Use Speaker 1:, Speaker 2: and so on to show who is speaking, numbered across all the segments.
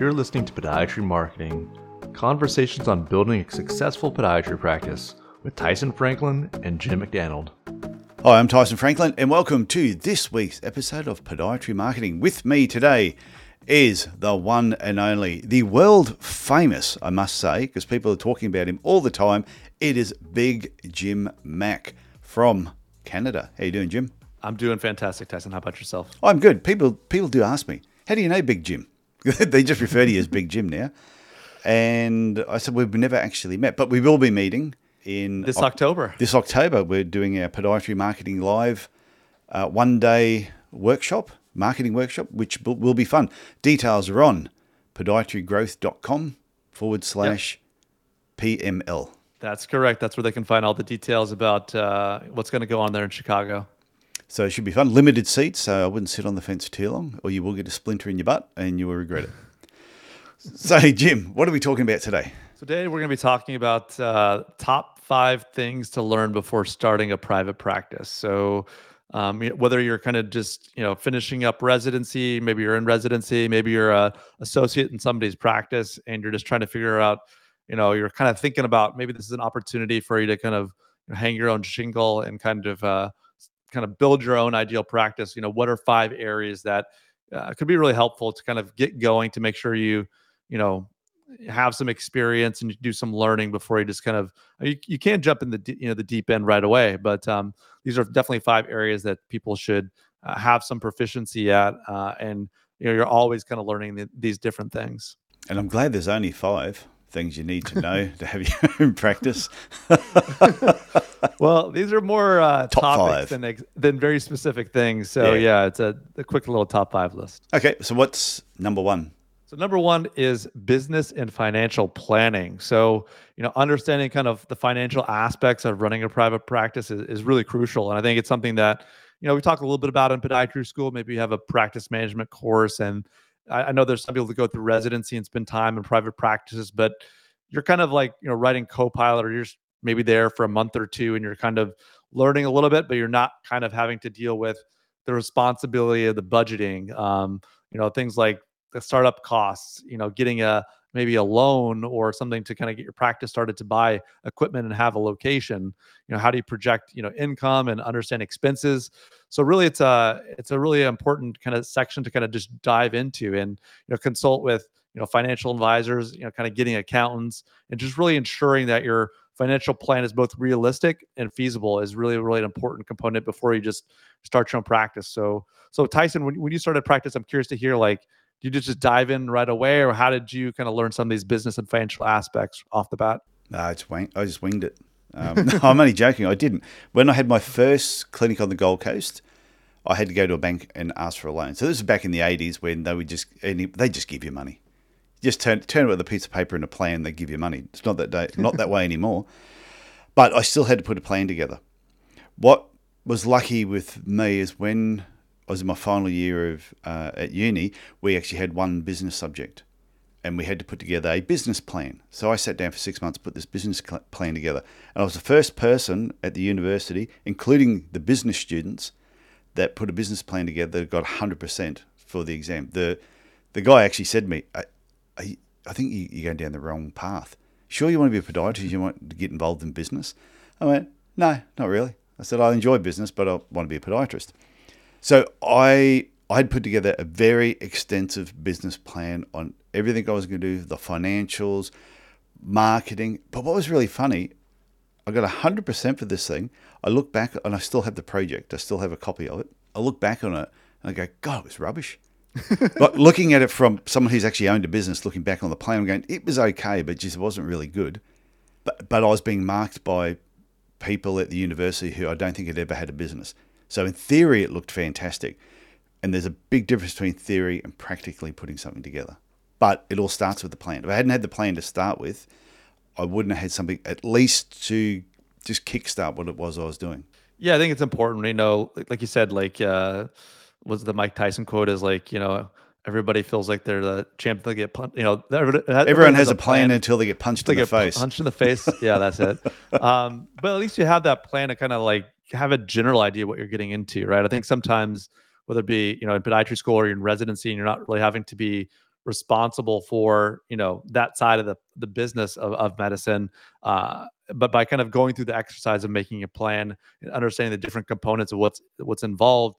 Speaker 1: You're listening to Podiatry Marketing Conversations on Building a Successful Podiatry Practice with Tyson Franklin and Jim McDannald.
Speaker 2: Hi, I'm Tyson Franklin, and welcome to this week's episode of Podiatry Marketing. With me today is the one and only, the world famous, I must say, because people are talking about him all the time. It is Big Jim Mack from Canada. How you doing, Jim?
Speaker 1: I'm doing fantastic, Tyson. How about yourself?
Speaker 2: I'm good. People people do ask me, how do you know Big Jim? they just refer to you as Big Jim now. And I said, we've never actually met, but we will be meeting in
Speaker 1: this October.
Speaker 2: This October, we're doing our Podiatry Marketing Live uh, one day workshop, marketing workshop, which will be fun. Details are on podiatrygrowth.com forward slash PML.
Speaker 1: That's correct. That's where they can find all the details about uh, what's going to go on there in Chicago.
Speaker 2: So it should be fun. Limited seats, so I wouldn't sit on the fence too long, or you will get a splinter in your butt and you will regret it. so, Jim, what are we talking about today?
Speaker 1: Today, we're going to be talking about uh, top five things to learn before starting a private practice. So, um, whether you're kind of just you know finishing up residency, maybe you're in residency, maybe you're a associate in somebody's practice, and you're just trying to figure out, you know, you're kind of thinking about maybe this is an opportunity for you to kind of hang your own shingle and kind of uh, kind of build your own ideal practice you know what are five areas that uh, could be really helpful to kind of get going to make sure you you know have some experience and do some learning before you just kind of you, you can't jump in the you know the deep end right away but um, these are definitely five areas that people should uh, have some proficiency at uh, and you know you're always kind of learning the, these different things.
Speaker 2: And i'm glad there's only five things you need to know to have your own practice
Speaker 1: well, these are more uh, top topics five. than than very specific things. So yeah, yeah it's a, a quick little top five list.
Speaker 2: Okay, so what's number one?
Speaker 1: So number one is business and financial planning. So you know, understanding kind of the financial aspects of running a private practice is, is really crucial, and I think it's something that you know we talk a little bit about in podiatry school. Maybe you have a practice management course, and I, I know there's some people that go through residency and spend time in private practices, but you're kind of like you know writing copilot or you're maybe there for a month or two and you're kind of learning a little bit, but you're not kind of having to deal with the responsibility of the budgeting. Um, you know, things like the startup costs, you know, getting a maybe a loan or something to kind of get your practice started to buy equipment and have a location. You know, how do you project, you know, income and understand expenses? So really it's a it's a really important kind of section to kind of just dive into and you know consult with you know financial advisors, you know, kind of getting accountants and just really ensuring that you're financial plan is both realistic and feasible is really really an important component before you just start your own practice so so tyson when, when you started practice i'm curious to hear like you just dive in right away or how did you kind of learn some of these business and financial aspects off the bat
Speaker 2: no I just, wing, I just winged it um, no, i'm only joking i didn't when i had my first clinic on the gold coast i had to go to a bank and ask for a loan so this is back in the 80s when they would just they just give you money just turn turn it with a piece of paper and a plan. They give you money. It's not that day, not that way anymore. But I still had to put a plan together. What was lucky with me is when I was in my final year of uh, at uni, we actually had one business subject, and we had to put together a business plan. So I sat down for six months, put this business plan together, and I was the first person at the university, including the business students, that put a business plan together that got 100% for the exam. The the guy actually said to me, I think you, are going down the wrong path. Sure, you want to be a podiatrist, you want to get involved in business? I went, no, not really. I said, I enjoy business, but I want to be a podiatrist. So I I'd put together a very extensive business plan on everything I was going to do, the financials, marketing. But what was really funny, I got 100% for this thing. I look back and I still have the project. I still have a copy of it. I look back on it and I go, God, it was rubbish but looking at it from someone who's actually owned a business, looking back on the plan, I'm going, it was okay, but just wasn't really good. But but I was being marked by people at the university who I don't think had ever had a business. So in theory, it looked fantastic, and there's a big difference between theory and practically putting something together. But it all starts with the plan. If I hadn't had the plan to start with, I wouldn't have had something at least to just kickstart what it was I was doing.
Speaker 1: Yeah, I think it's important. You know, like you said, like. Uh was the Mike Tyson quote is like, you know, everybody feels like they're the champ. They get punched. You know,
Speaker 2: everyone, everyone has, has, a plan, plan, until they get punched in the face.
Speaker 1: Punched in the face. Yeah, that's it. Um, but at least you have that plan to kind of like have a general idea what you're getting into, right? I think sometimes whether it be you know in podiatry school or in residency, and you're not really having to be responsible for you know that side of the the business of, of medicine uh, but by kind of going through the exercise of making a plan and understanding the different components of what's what's involved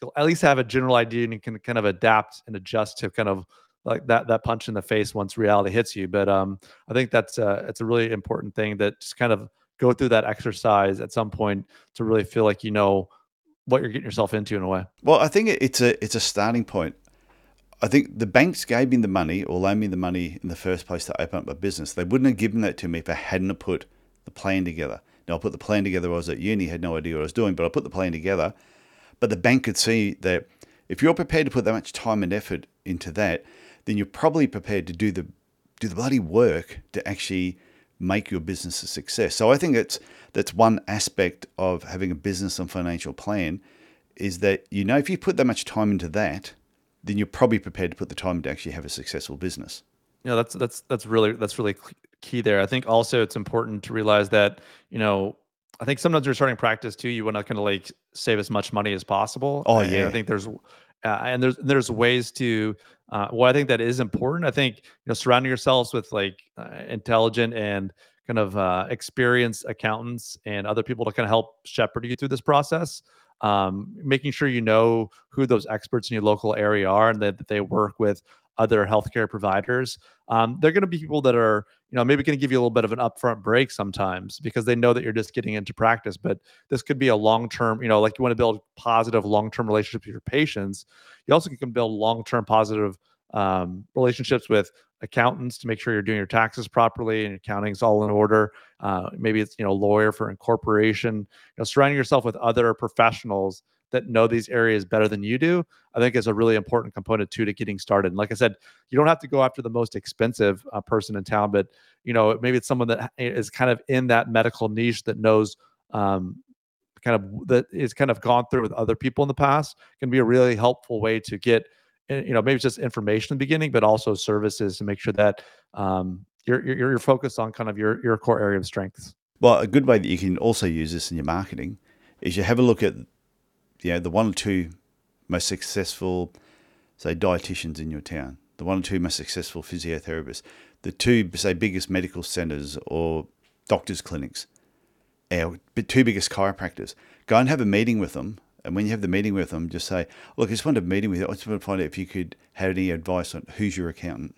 Speaker 1: you'll at least have a general idea and you can kind of adapt and adjust to kind of like that that punch in the face once reality hits you but um i think that's uh it's a really important thing that just kind of go through that exercise at some point to really feel like you know what you're getting yourself into in a way
Speaker 2: Well, I think it's a it's a starting point. I think the banks gave me the money or loaned me the money in the first place to open up a business. They wouldn't have given that to me if I hadn't put the plan together. Now I put the plan together. I was at uni, had no idea what I was doing, but I put the plan together. But the bank could see that if you're prepared to put that much time and effort into that, then you're probably prepared to do the do the bloody work to actually make your business a success. So I think it's that's one aspect of having a business and financial plan is that you know if you put that much time into that, then you're probably prepared to put the time to actually have a successful business.
Speaker 1: you know that's that's that's really that's really key there i think also it's important to realize that you know i think sometimes you're starting practice too you want to kind of like save as much money as possible
Speaker 2: Oh,
Speaker 1: And
Speaker 2: yeah.
Speaker 1: i think there's uh, and there's there's ways to uh, well i think that is important i think you know surrounding yourselves with like uh, intelligent and kind of uh, experienced accountants and other people to kind of help shepherd you through this process um, making sure you know who those experts in your local area are and that, that they work with other healthcare providers. Um, they're going to be people that are, you know, maybe to give you a little bit of an upfront break sometimes because they know that you're just getting into practice. But this could be a long term, you know, like you want to build positive long term relationships with your patients. You also can build long term positive um, relationships with accountants to make sure you're doing your taxes properly and your accounting's all in order. Uh, maybe it's you know lawyer for incorporation. You know, surrounding yourself with other professionals that know these areas better than you do, I think is a really important component too to getting started. And like I said, you don't have to go after the most expensive uh, person in town, but you know maybe it's someone that is kind of in that medical niche that knows. Um, kind of that is kind of gone through with other people in the past can be a really helpful way to get eh, you know maybe just information in the beginning but also services to make sure that um, you're, you're you're focused on kind of your your core area of strengths
Speaker 2: Well, a good way that you can also use this in your marketing is you have a look at you know the one or two most successful say dietitians in your town, the one or two most successful physiotherapists, the two say biggest medical centers or doctors clinics, our two biggest chiropractors. Go and have a meeting with them. And when you have the meeting with them, just say, Look, I just wanted a meeting with you. I just want to find out if you could have any advice on who's your accountant,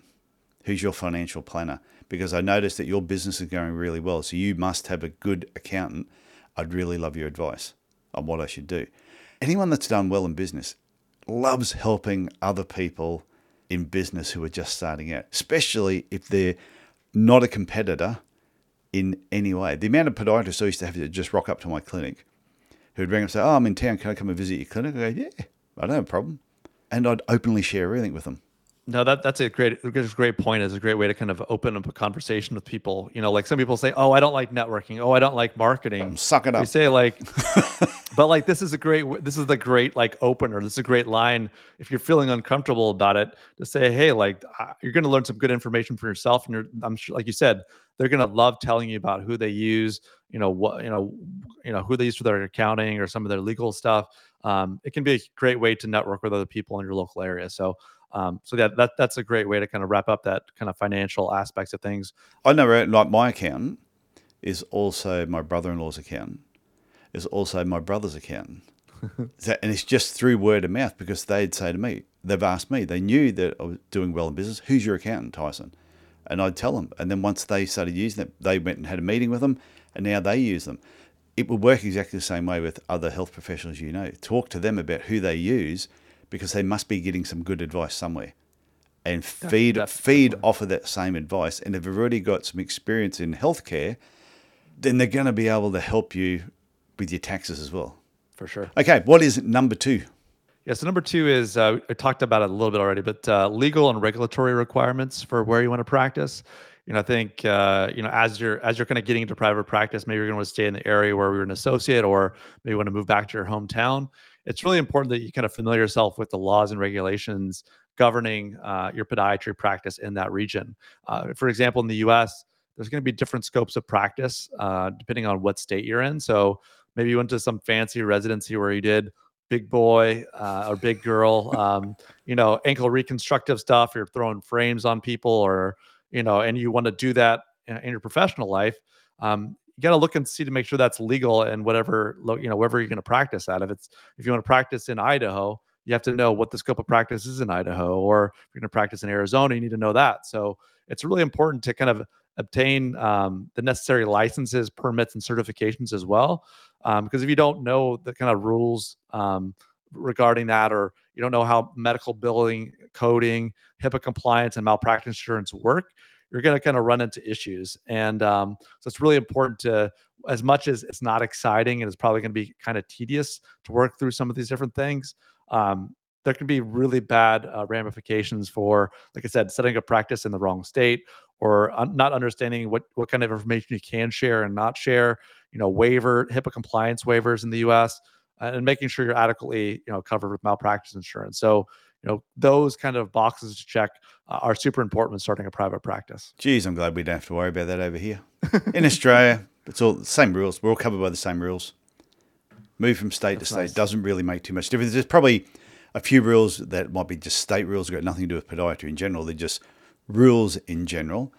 Speaker 2: who's your financial planner, because I noticed that your business is going really well. So you must have a good accountant. I'd really love your advice on what I should do. Anyone that's done well in business loves helping other people in business who are just starting out, especially if they're not a competitor in any way. The amount of podiatrists I used to have to just rock up to my clinic who'd ring up and say, Oh, I'm in town. Can I come and visit your clinic? I go, Yeah, I don't have a problem. And I'd openly share everything with them.
Speaker 1: No, that that's a great that's a great point. It's a great way to kind of open up a conversation with people. You know, like some people say, "Oh, I don't like networking. Oh, I don't like marketing."
Speaker 2: Suck it
Speaker 1: We
Speaker 2: up.
Speaker 1: You say like, but like this is a great this is the great like opener. This is a great line. If you're feeling uncomfortable about it, to say, "Hey, like you're going to learn some good information for yourself," and you're I'm sure, like you said, they're going to love telling you about who they use. You know what you know, you know who they use for their accounting or some of their legal stuff. Um, it can be a great way to network with other people in your local area. So um, so yeah, that that's a great way to kind of wrap up that kind of financial aspects of things.
Speaker 2: I know, right, like my accountant is also my brother in law's accountant, is also my brother's accountant. So- and it's just through word of mouth because they'd say to me, they've asked me, they knew that I was doing well in business. Who's your accountant, Tyson? And I'd tell them. And then once they started using it, they went and had a meeting with them, and now they use them. It would work exactly the same way with other health professionals you know. Talk to them about who they use because they must be getting some good advice somewhere and feed
Speaker 1: def-
Speaker 2: feed off of that same advice. And if they've already got some experience in healthcare, then they're going to be able to help you with your taxes as well.
Speaker 1: For sure.
Speaker 2: Okay, what is number two?
Speaker 1: Yeah. So number two is uh, I talked about it a little bit already, but uh, legal and regulatory requirements for where you want to practice. You know, I think uh, you know as you're as you're kind of getting into private practice, maybe you're going to to stay in the area where you're an associate, or maybe you want to move back to your hometown. It's really important that you kind of familiar yourself with the laws and regulations governing uh, your podiatry practice in that region. Uh, for example, in the U.S., there's going to be different scopes of practice uh, depending on what state you're in. So maybe you went to some fancy residency where you did big boy uh, or big girl, um, you know, ankle reconstructive stuff. You're throwing frames on people, or you know, and you want to do that in, in your professional life. Um, you got to look and see to make sure that's legal and whatever you know wherever you're going to practice at. If it's if you want to practice in Idaho, you have to know what the scope of practice is in Idaho, or if you're going to practice in Arizona, you need to know that. So it's really important to kind of obtain um, the necessary licenses, permits, and certifications as well. Um, because if you don't know the kind of rules um, regarding that, or you don't know how medical billing, coding, HIPAA compliance, and malpractice insurance work, you're going to kind of run into issues. And um, so it's really important to, as much as it's not exciting and it's probably going to be kind of tedious to work through some of these different things. Um, there can be really bad uh, ramifications for, like I said, setting up practice in the wrong state or un- not understanding what what kind of information you can share and not share. You know, waiver HIPAA compliance waivers in the U.S. and making sure you're adequately you know covered with malpractice insurance. So you know those kind of boxes to check uh, are super important when starting a private practice.
Speaker 2: Geez, I'm glad we don't have to worry about that over here in Australia. It's all the same rules. We're all covered by the same rules. Move from state That's to state nice. doesn't really make too much difference. There's probably a few rules that might be just state rules, got nothing to do with podiatry in general. They're just rules in general.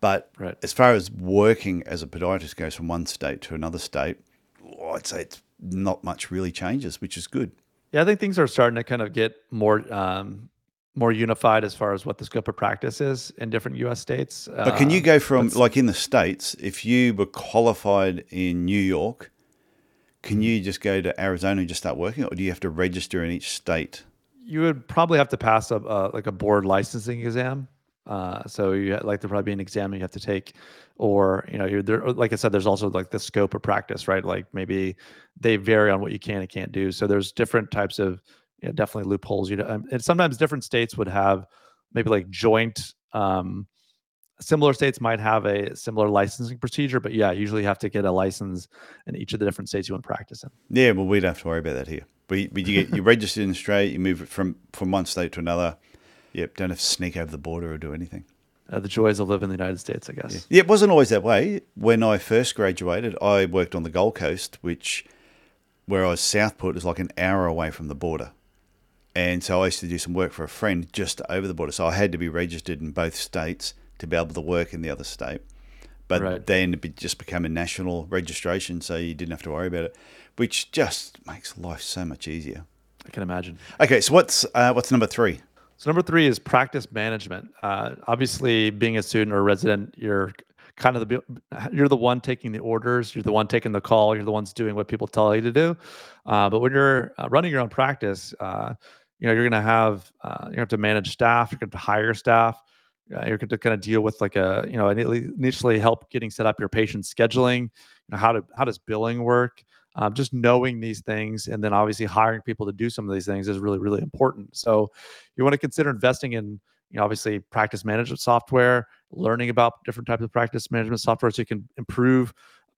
Speaker 2: But right. as far as working as a podiatrist goes from one state to another state, well, I'd say it's not much really changes, which is good.
Speaker 1: Yeah, I think things are starting to kind of get more um, more unified as far as what the scope of practice is in different U.S. states.
Speaker 2: But can you uh, go from like in the states, if you were qualified in New York can you just go to Arizona and just start working, or do you have to register in each state?
Speaker 1: You would probably have to pass a uh, like a board licensing exam. Uh, so you like there probably be an exam you have to take, or you know, you're there. Like I said, there's also like the scope of practice, right? Like maybe they vary on what you can and can't do. So there's different types of you know, definitely loopholes. You know, um, and sometimes different states would have maybe like joint um, similar states might have a similar licensing procedure, but yeah, usually you have to get a license in each of the different states you want to practice in.
Speaker 2: Yeah, well, we don't have to worry about that here. But, but you get you registered in Australia, you move from from one state to another. Yep, don't have to sneak over the border or do anything.
Speaker 1: Uh, the joys of living in the United States, I guess.
Speaker 2: Yeah. yeah, it wasn't always that way. When I first graduated, I worked on the Gold Coast, which where I was Southport is like an hour away from the border. And so I used to do some work for a friend just over the border. So I had to be registered in both states to be able to work in the other state. But right. then it just became a national registration, so you didn't have to worry about it, which just makes life so much easier.
Speaker 1: I can imagine.
Speaker 2: Okay, so what's uh, what's number three?
Speaker 1: So number three is practice management. Uh, obviously, being a student or a resident, you're kind of the you're the one taking the orders, you're the one taking the call, you're the ones doing what people tell you to do. Uh, but when you're uh, running your own practice, uh, you know you're going to have uh, you have to manage staff, you're going to hire staff, uh, you're going to kind of deal with like a you know initially help getting set up your patient scheduling you know how to how does billing work um, just knowing these things and then obviously hiring people to do some of these things is really really important. So you want to consider investing in you know obviously practice management software learning about different types of practice management software so you can improve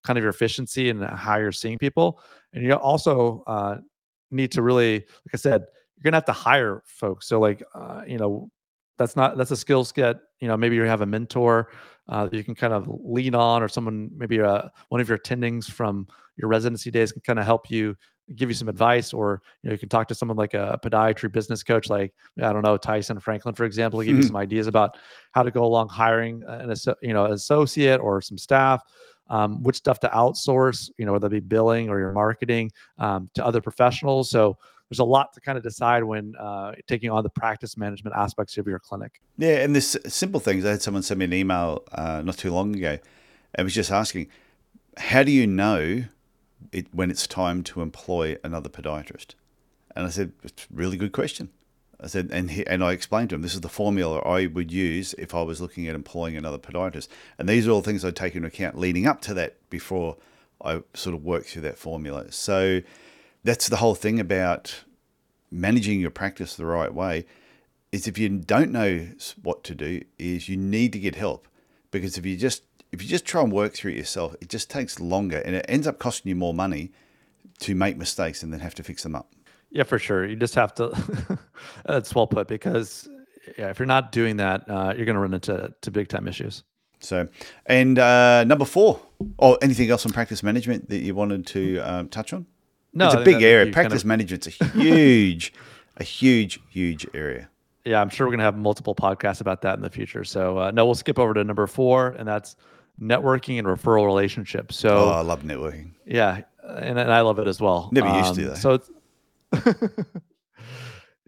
Speaker 1: kind of your efficiency and how you're seeing people. And you also uh, need to really like i said you're gonna have to hire folks. So like uh, you know that's not that's a skill set you know maybe you have a mentor uh, that you can kind of lean on or someone maybe uh, one of your attendings from your residency days can kind of help you give you some advice or you know you can talk to someone like a podiatry business coach like i don't know tyson franklin for example to give you mm-hmm. some ideas about how to go along hiring an you know associate or some staff um, which stuff to outsource you know whether it be billing or your marketing um, to other professionals so there's a lot to kind of decide when uh, taking on the practice management aspects of your clinic.
Speaker 2: Yeah, and this simple things. I had someone send me an email uh, not too long ago, and was just asking, how do you know it, when it's time to employ another podiatrist? And I said, it's a really good question. I said, and he, and I explained to him, this is the formula I would use if I was looking at employing another podiatrist, and these are all things I take into account leading up to that before I sort of work through that formula. So that's the whole thing about managing your practice the right way is if you don't know what to do is you need to get help because if you just if you just try and work through it yourself it just takes longer and it ends up costing you more money to make mistakes and then have to fix them up
Speaker 1: yeah for sure you just have to that's well put because yeah if you're not doing that uh, you're going to run into to big time issues
Speaker 2: so and uh, number four or anything else on practice management that you wanted to um, touch on
Speaker 1: No,
Speaker 2: it's a big area.
Speaker 1: you kind
Speaker 2: Practice
Speaker 1: of-
Speaker 2: management's a huge, a huge, huge area.
Speaker 1: yeah, I'm sure we're gonna have multiple podcasts about that in the future. So uh, no, we'll skip over to number four, and that's networking and referral relationships. So
Speaker 2: Oh, I love networking.
Speaker 1: Yeah, and, and I love it as well.
Speaker 2: Never used to,
Speaker 1: Um,
Speaker 2: though.
Speaker 1: So it's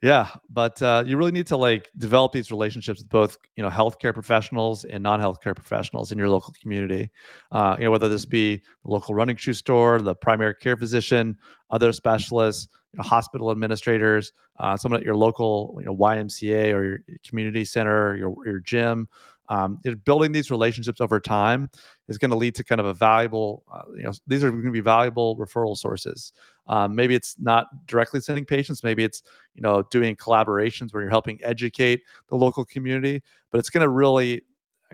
Speaker 1: yeah, but uh, you really need to like develop these relationships with both you know healthcare professionals and non-healthcare professionals in your local community. Uh, you know whether this be the local running shoe store, the primary care physician, other specialists, you know, hospital administrators, uh, someone at your local you know YMCA or your community center, your your gym. Um, building these relationships over time is going to lead to kind of a valuable, uh, you know, these are going to be valuable referral sources. Um, maybe it's not directly sending patients, maybe it's, you know, doing collaborations where you're helping educate the local community, but it's going to really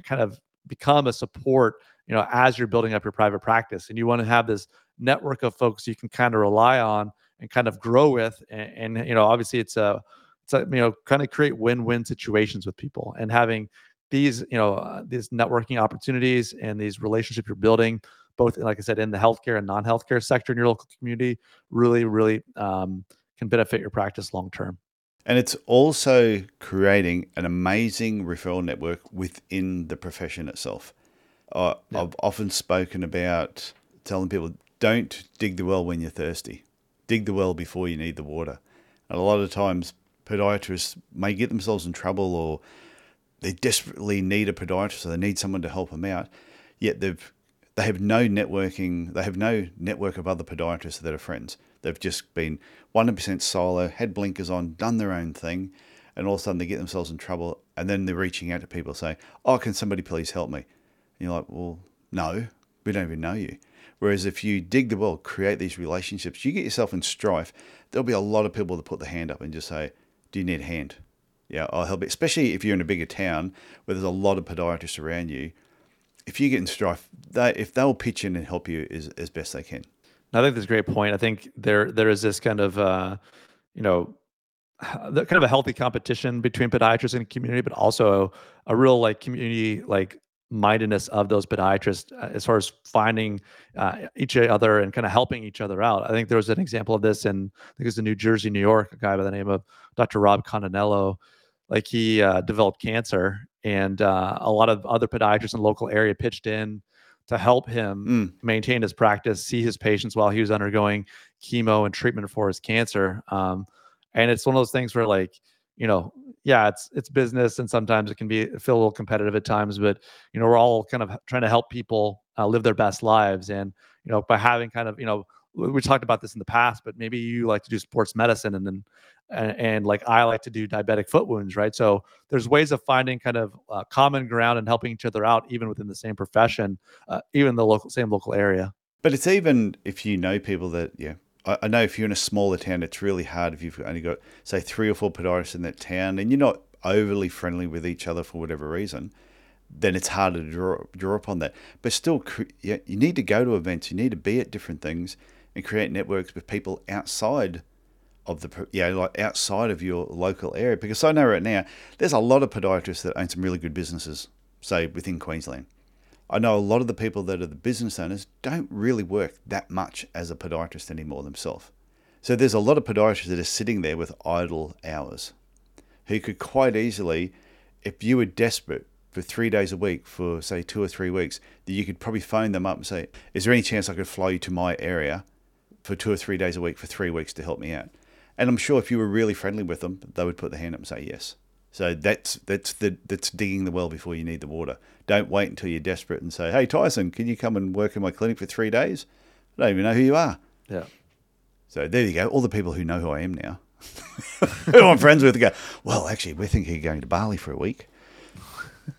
Speaker 1: kind of become a support, you know, as you're building up your private practice. And you want to have this network of folks you can kind of rely on and kind of grow with. And, and you know, obviously it's a, it's a, you know, kind of create win-win situations with people and having these you know uh, these networking opportunities and these relationships you're building both like i said in the healthcare and non-healthcare sector in your local community really really um, can benefit your practice long term
Speaker 2: And it's also creating an amazing referral network within the profession itself. Uh,
Speaker 1: Yeah.
Speaker 2: I've often spoken about telling people don't dig the well when you're thirsty, dig the well before you need the water. And a lot of times, podiatrists may get themselves in trouble or they desperately need a podiatrist, so they need someone to help them out. Yet they've they have no networking. They have no network of other podiatrists that are friends. They've just been 100% solo, had blinkers on, done their own thing, and all of a sudden they get themselves in trouble. And then they're reaching out to people saying, "Oh, can somebody please help me?" And you're like, "Well, no, we don't even know you." Whereas if you dig the well, create these relationships, you get yourself in strife. There'll be a lot of people that put the hand up and just say, "Do you need a hand?" Yeah, I'll help. Especially if you're in a bigger town where there's a lot of podiatrists around you. If you get in strife, they if they'll pitch in and help you as, as best they can.
Speaker 1: I think that's a great point. I think there there is this kind of uh, you know kind of a healthy competition between podiatrists and community, but also a, real like community like mindedness of those podiatrists uh, as far as finding uh, each other and kind of helping each other out. I think there was an example of this in I think it was in New Jersey, New York, a guy by the name of Dr. Rob Conenello. Like he uh, developed cancer, and uh, a lot of other podiatrists in the local area pitched in to help him
Speaker 2: Mm.
Speaker 1: maintain his practice, see his patients while he was undergoing chemo and treatment for his cancer. Um, and it's one of those things where, like, you know, yeah, it's it's business, and sometimes it can be feel a little competitive at times. But you know, we're all kind of trying to help people uh, live their best lives, and you know, by having kind of you know, we talked about this in the past, but maybe you like to do sports medicine, and then and, and like I like to do diabetic foot wounds, right? So there's ways of finding kind of uh, common ground and helping each other out, even within the same profession, uh, even the local same local area.
Speaker 2: But it's even if you know people that, yeah, I, I know if you're in a smaller town, it's really hard if you've only got, say, three or four podiatrists in that town and you're not overly friendly with each other for whatever reason, then it's harder to draw, draw upon that. But still, you need to go to events, you need to be at different things and create networks with people outside of the, pro- yeah, like outside of your local area. Because I know right now, there's a lot of podiatrists that own some really good businesses, say, within Queensland. I know a lot of the people that are the business owners don't really work that much as a podiatrist anymore themselves. So there's a lot of podiatrists that are sitting there with idle hours who could quite easily, if you were desperate for three days a week for say two or three weeks, that you could probably phone them up and say, Is there any chance I could fly you to my area for two or three days a week for three weeks to help me out? And I'm sure if you were really friendly with them, they would put their hand up and say yes. So that's that's the that's digging the well before you need the water. Don't wait until you're desperate and say, "Hey Tyson, can you come and work in my clinic for three days?" I don't even know who you are.
Speaker 1: Yeah.
Speaker 2: So there you go. All the people who know who I am now, who I'm friends with, go. Well, actually, we're thinking of going to Bali for a week.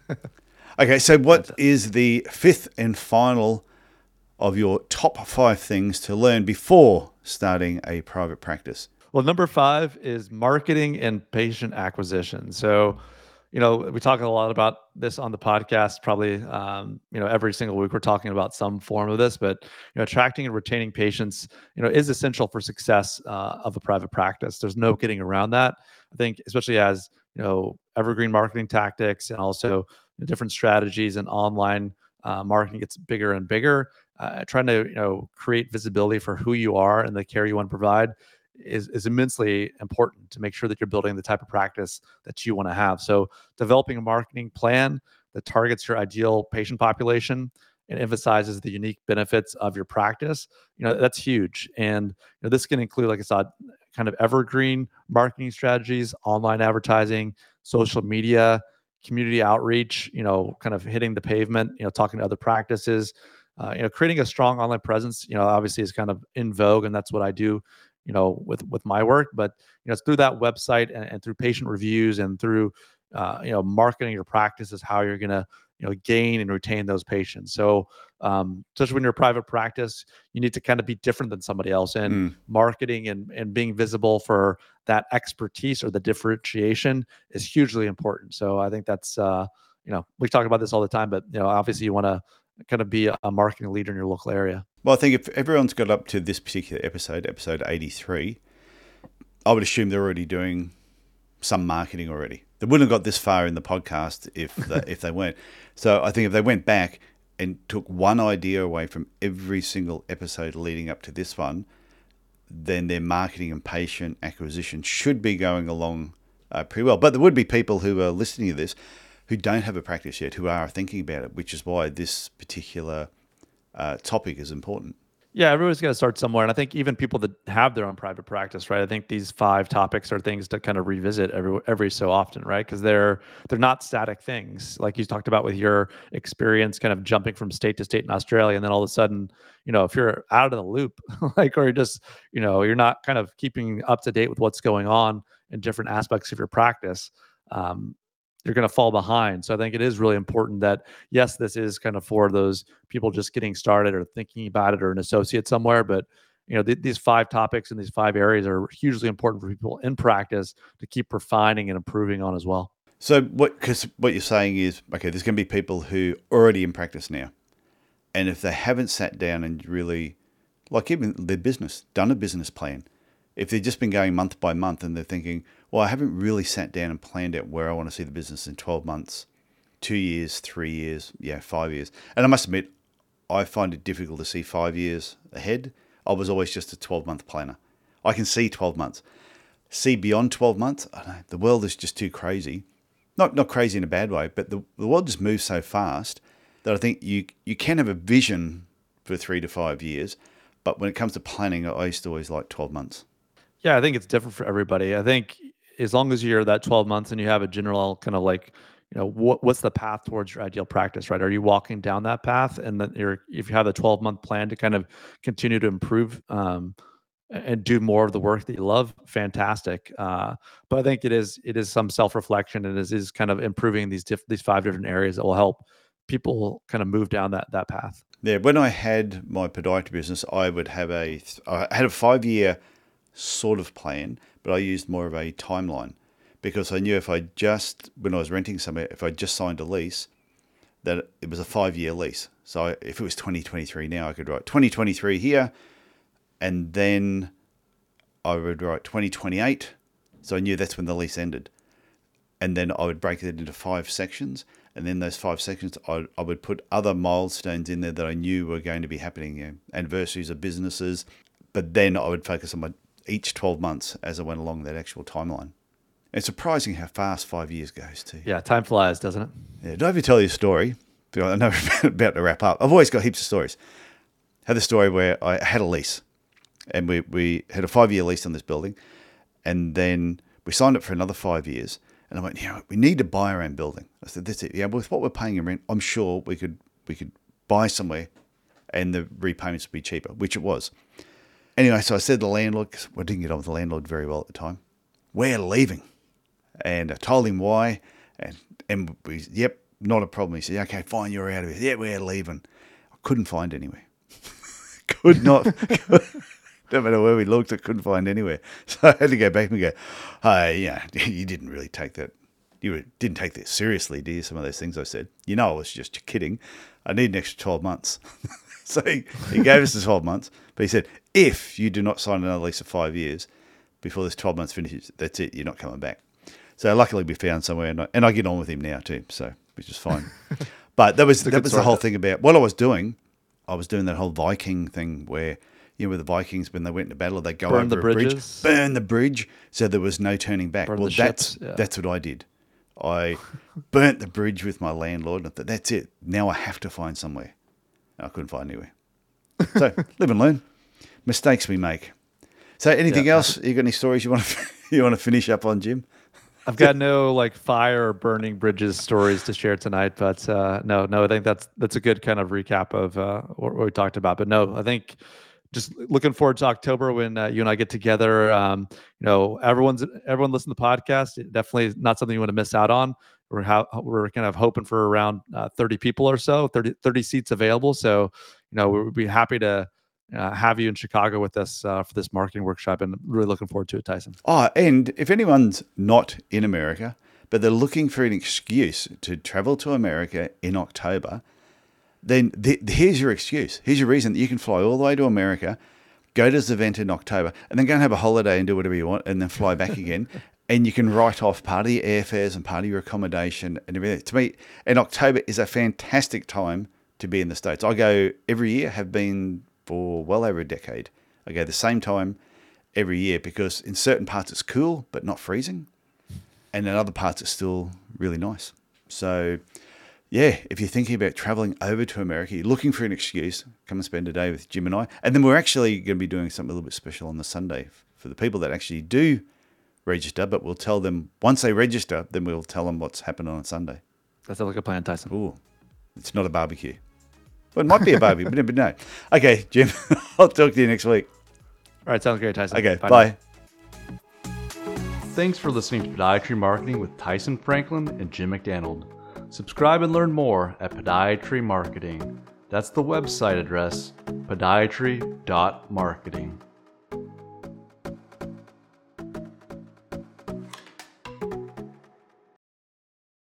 Speaker 2: okay, so what is the fifth and final of your top five things to learn before starting a private practice?
Speaker 1: Well, number five is marketing and patient acquisition. So, you know, we talk a lot about this on the podcast. Probably, um, you know, every single week we're talking about some form of this. But you know, attracting and retaining patients, you know, is essential for success uh, of a private practice. There's no getting around that. I think, especially as you know, evergreen marketing tactics and also different strategies and online uh, marketing gets bigger and bigger, uh, trying to you know create visibility for who you are and the care you want to provide is, is immensely important to make sure that you're building the type of practice that you want to have. So developing a marketing plan that targets your ideal patient population and emphasizes the unique benefits of your practice, you know, that's huge. And you know, this can include, like I said, kind of evergreen marketing strategies, online advertising, social media, community outreach, you know, kind of hitting the pavement, you know, talking to other practices, uh, you know, creating a strong online presence, you know, obviously is kind of in vogue and that's what I do you know with with my work but you know it's through that website and, and through patient reviews and through uh, you know marketing your practice is how you're going to you know gain and retain those patients so um, especially when you're a private practice you need to kind of be different than somebody else and mm. marketing and, and being visible for that expertise or the differentiation is hugely important so i think that's uh, you know we talk about this all the time but you know obviously you want to kind of be a marketing leader in your local area
Speaker 2: well, I think if everyone's got up to this particular episode, episode 83, I would assume they're already doing some marketing already. They wouldn't have got this far in the podcast if they, if they weren't. So I think if they went back and took one idea away from every single episode leading up to this one, then their marketing and patient acquisition should be going along uh, pretty well. But there would be people who are listening to this who don't have a practice yet, who are thinking about it, which is why this particular uh, topic is important.
Speaker 1: Yeah, everyone's got to start somewhere, and I think even people that have their own private practice, right? I think these five topics are things to kind of revisit every every so often, right? Because they're they're not static things, like you talked about with your experience, kind of jumping from state to state in Australia, and then all of a sudden, you know, if you're out of the loop, like, or you're just, you know, you're not kind of keeping up to date with what's going on in different aspects of your practice, um, you're going to fall behind. So I think it is really important that yes, this is kind of for those people just getting started or thinking about it or an associate somewhere, but you know th- these five topics and these five areas are hugely important for people in practice to keep refining and improving on as well.
Speaker 2: So what because what you're saying is okay, there's going to be people who already in practice now, and if they haven't sat down and really like even their business done a business plan, if they've just been going month by month and they're thinking, well, I haven't really sat down and planned out where I want to see the business in 12 months, two years, three years, yeah, five years. And I must admit, I find it difficult to see five years ahead. I was always just a 12 month planner. I can see 12 months. See beyond 12 months, know, the world is just too crazy. Not, not crazy in a bad way, but the, the world just moves so fast that I think you, you can have a vision for three to five years. But when it comes to planning, I used to always like 12 months.
Speaker 1: Yeah, I think it's different for everybody. I think as long as you're that 12 months and you have a general kind of like you know what what's the path towards your ideal practice right? Are you walking down that path and then you're if you have a 12 month plan to kind of continue to improve um, and do more of the work that you love fantastic. Uh, but i think it is it is some self-reflection and is is kind of improving these diff- these five different areas that will help people kind of move down that that path.
Speaker 2: Yeah when i had my podiatry business i would have a i had a five year sort of plan, but I used more of a timeline because I knew if I just, when I was renting somewhere, if I just signed a lease, that it was a five year lease. So if it was 2023 now, I could write 2023 here, and then I would write 2028. So I knew that's when the lease ended. And then I would break it into five sections. And then those five sections, I, I would put other milestones in there that I knew were going to be happening, you know, anniversaries of businesses. But then I would focus on my each 12 months as I went along that actual timeline. It's surprising how fast five years goes too.
Speaker 1: Yeah, time flies, doesn't it?
Speaker 2: Yeah. don't ever tell you a story? I know we're about to wrap up. I've always got heaps of stories. I had a story where I had a lease and we, we had a five year lease on this building and then we signed up for another five years. And I went, yeah, we need to buy our own building. I said, that's it. Yeah, with what we're paying in rent, I'm sure we could we could buy somewhere and the repayments would be cheaper, which it was. Anyway, so I said to the landlord, because I didn't get on with the landlord very well at the time, we're leaving. And I told him why. And, and we, yep, not a problem. He said, okay, fine, you're out of here. Yeah, we're leaving. I couldn't find anywhere. Could not. don't matter where we looked, I couldn't find anywhere. So I had to go back and go, hey, yeah, you didn't really take that. You didn't take this seriously, do you? Some of those things I said. You know, I was just kidding. I need an extra 12 months. so he, he gave us the 12 months, but he said, if you do not sign another lease of five years before this 12 months finishes, that's it, you're not coming back. So luckily we found somewhere, and I, and I get on with him now too, so which is fine. But that was that was the whole thing about what I was doing. I was doing that whole Viking thing where you know with the Vikings when they went into battle they go
Speaker 1: Burn
Speaker 2: over
Speaker 1: the
Speaker 2: a bridge, burn the bridge, so there was no turning back.
Speaker 1: Burn
Speaker 2: well, that's
Speaker 1: ships, yeah.
Speaker 2: that's what I did. I burnt the bridge with my landlord. And I thought that's it. Now I have to find somewhere. I couldn't find anywhere. So live and learn. Mistakes we make. So anything
Speaker 1: Yeah.
Speaker 2: else? You got any stories you want to you want to finish up on, Jim?
Speaker 1: I've got no like fire or burning bridges stories to share tonight, but uh, no, no, I think that's that's a good kind of recap of uh, what, what we talked about. But no, I think just looking forward to October when uh, you and I get together. Um, you know, everyone's everyone listen to the podcast. It definitely not something you want to miss out on. We're how we're kind of hoping for around uh, 30 people or so, 30, 30 seats available. So, you know, we'd be happy to uh, have you in Chicago with us uh, for this marketing workshop, and really looking forward to it, Tyson.
Speaker 2: Oh, and if anyone's not in America, but they're looking for an excuse to travel to America in October, then th- here's your excuse. Here's your reason that you can fly all the way to America, go to this event in October, and then go and have a holiday and do whatever you want, and then fly back again. And you can write off part of your airfares and part of your accommodation and everything. To me, and October is a fantastic time to be in the States. I go every year, have been for well over a decade. I go the same time every year because in certain parts it's cool but not freezing, and in other parts it's still really nice. So, yeah, if you're thinking about traveling over to America, you're looking for an excuse, come and spend a day with Jim and I. And then we're actually going to be doing something a little bit special on the Sunday for the people that actually do register, but we'll tell them once they register, then we'll tell them what's happened on Sunday.
Speaker 1: That sounds like a plan, Tyson.
Speaker 2: Ooh, it's not a barbecue. Well, it might be a barbecue, but but no. Okay, Jim, I'll talk to you next week.
Speaker 1: All right, sounds great, Tyson.
Speaker 2: Okay,
Speaker 1: now.
Speaker 2: bye.
Speaker 1: Thanks for listening to Podiatry Marketing with Tyson Franklin and Jim McDannald. Subscribe and learn more at Podiatry Marketing. That's the website address, podiatry.marketing.